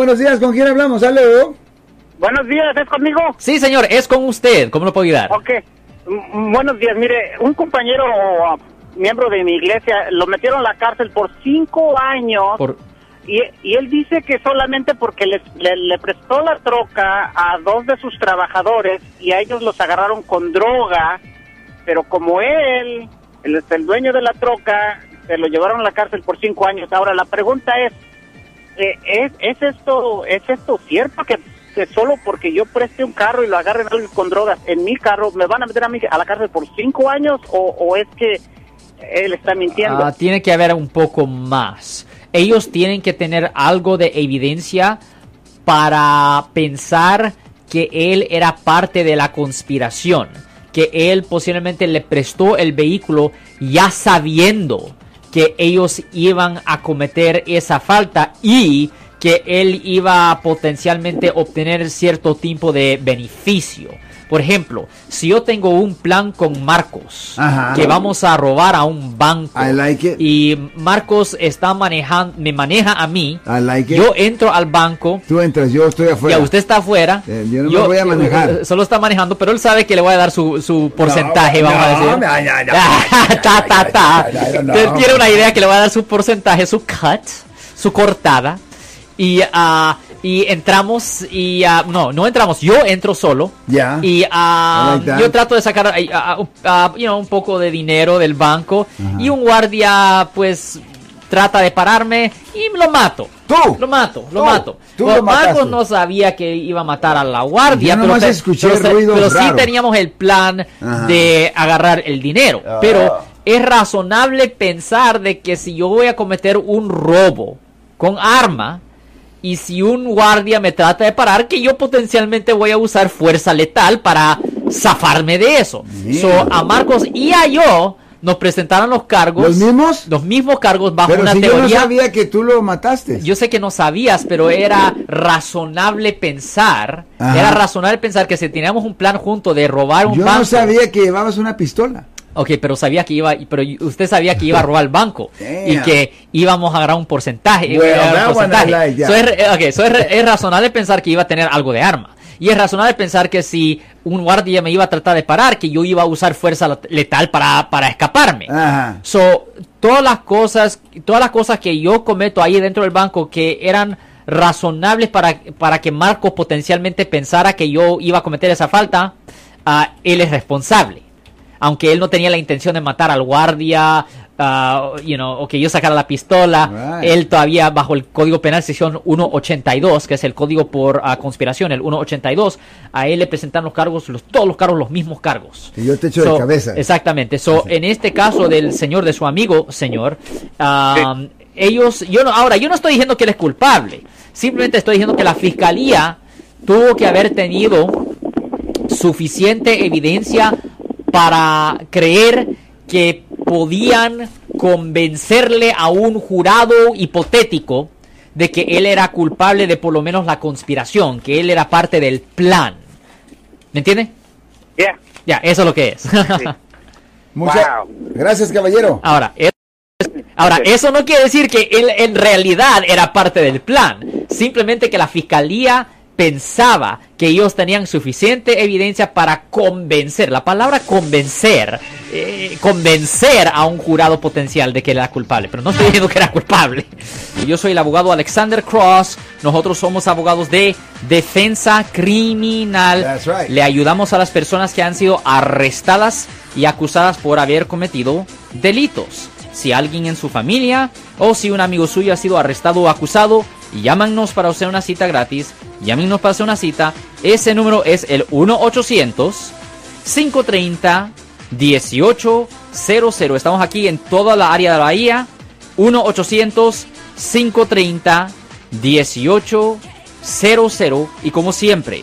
Buenos días, ¿con quién hablamos? ¿Aló? Buenos días, ¿es conmigo? Sí, señor, es con usted. ¿Cómo lo puedo ayudar? Ok. M- buenos días, mire, un compañero uh, miembro de mi iglesia lo metieron a la cárcel por cinco años Por... y, y él dice que solamente porque les- le, le prestó la troca a dos de sus trabajadores y a ellos los agarraron con droga, pero como él, él es el dueño de la troca, se lo llevaron a la cárcel por cinco años. Ahora, la pregunta es, eh, ¿es, es esto es esto cierto que, que solo porque yo preste un carro y lo agarren con drogas en mi carro me van a meter a mí a la cárcel por cinco años o, o es que él está mintiendo? Ah, tiene que haber un poco más. Ellos tienen que tener algo de evidencia para pensar que él era parte de la conspiración, que él posiblemente le prestó el vehículo ya sabiendo que ellos iban a cometer esa falta y que él iba a potencialmente obtener cierto tipo de beneficio. Por ejemplo, si yo tengo un plan con Marcos, Ajá. que vamos a robar a un banco, I like it. y Marcos está manejando, me maneja a mí, I like it. yo entro al banco, Tú entras, yo estoy afuera. ya usted está afuera. Eh, yo no me voy a manejar. eh, Solo está manejando, pero él sabe que le voy a dar su, su porcentaje, no, vamos a decir. no, ta, ta, ta. Él tiene una idea que le va a dar su porcentaje, su cut, su cortada. Y, ah, y entramos y ah, no, no entramos, yo entro solo. Ya. Y ah, I like yo trato de sacar ah, ah, ah, you know, un poco de dinero del banco. Y un guardia, pues, trata de pararme y lo mato. Tú. Lo mato, lo Tú. mato. Tú Pues lo Marcos no sabía que iba a matar a la guardia, Yo pero, te- escuché pero ruidos pero sí teníamos el plan de agarrar el dinero. Ah. Pero es razonable pensar de que si yo voy a cometer un robo con arma y si un guardia me trata de parar, que yo potencialmente voy a usar fuerza letal para zafarme de eso. Yeah. So, a Marcos y a yo nos presentaron los cargos. ¿Los mismos? Los mismos cargos bajo Pero una si yo no teoría. sabía que tú lo mataste. Yo sé que no sabías, pero era razonable pensar, Ajá. era razonable pensar que si teníamos un plan junto de robar un Yo banco. no sabía que llevabas una pistola. Ok, pero sabía que iba, pero usted sabía que iba a robar el banco y que íbamos a agarrar un porcentaje. Un like, yeah. So es, so es es razonable pensar que iba a tener algo de arma. Y es razonable pensar que si un guardia me iba a tratar de parar, que yo iba a usar fuerza let- letal para, para escaparme. Ajá. So, todas las cosas, todas las cosas que yo cometo ahí dentro del banco que eran razonables para, para que Marcos potencialmente pensara que yo iba a cometer esa falta, ah, él es responsable. Aunque él no tenía la intención de matar al guardia, ah, you know, o que yo sacara la pistola, Right. él todavía bajo el Código Penal sección 182, que es el código por ah, conspiración, el 182, a él le presentan los cargos, los, todos los cargos, los mismos cargos. Y yo te echo de cabeza. Exactamente. So, en este caso del señor, de su amigo, señor, um, ellos, yo no, ahora, yo no estoy diciendo que él es culpable. Simplemente estoy diciendo que la fiscalía tuvo que haber tenido suficiente evidencia para creer que podían convencerle a un jurado hipotético de que él era culpable de por lo menos la conspiración, que él era parte del plan. ¿Me entiende? Yeah. Ya, eso es lo que es. Mucha- Wow. Gracias, caballero. ahora, es- ahora, eso no quiere decir que él en realidad era parte del plan. Simplemente que la fiscalía pensaba que ellos tenían suficiente evidencia para convencer, la palabra convencer, eh, convencer a un jurado potencial de que era culpable, pero no estoy diciendo que era culpable. Yo soy el abogado Alexander Cross, nosotros somos abogados de defensa criminal. That's right. Le ayudamos a las personas que han sido arrestadas y acusadas por haber cometido delitos. Si alguien en su familia o si un amigo suyo ha sido arrestado o acusado, llámanos para hacer una cita gratis. Llámenos para hacer una cita. Ese número es el 1-800-530-1800. Estamos aquí en toda la área de la Bahía. 1-800-530-1800. Y como siempre,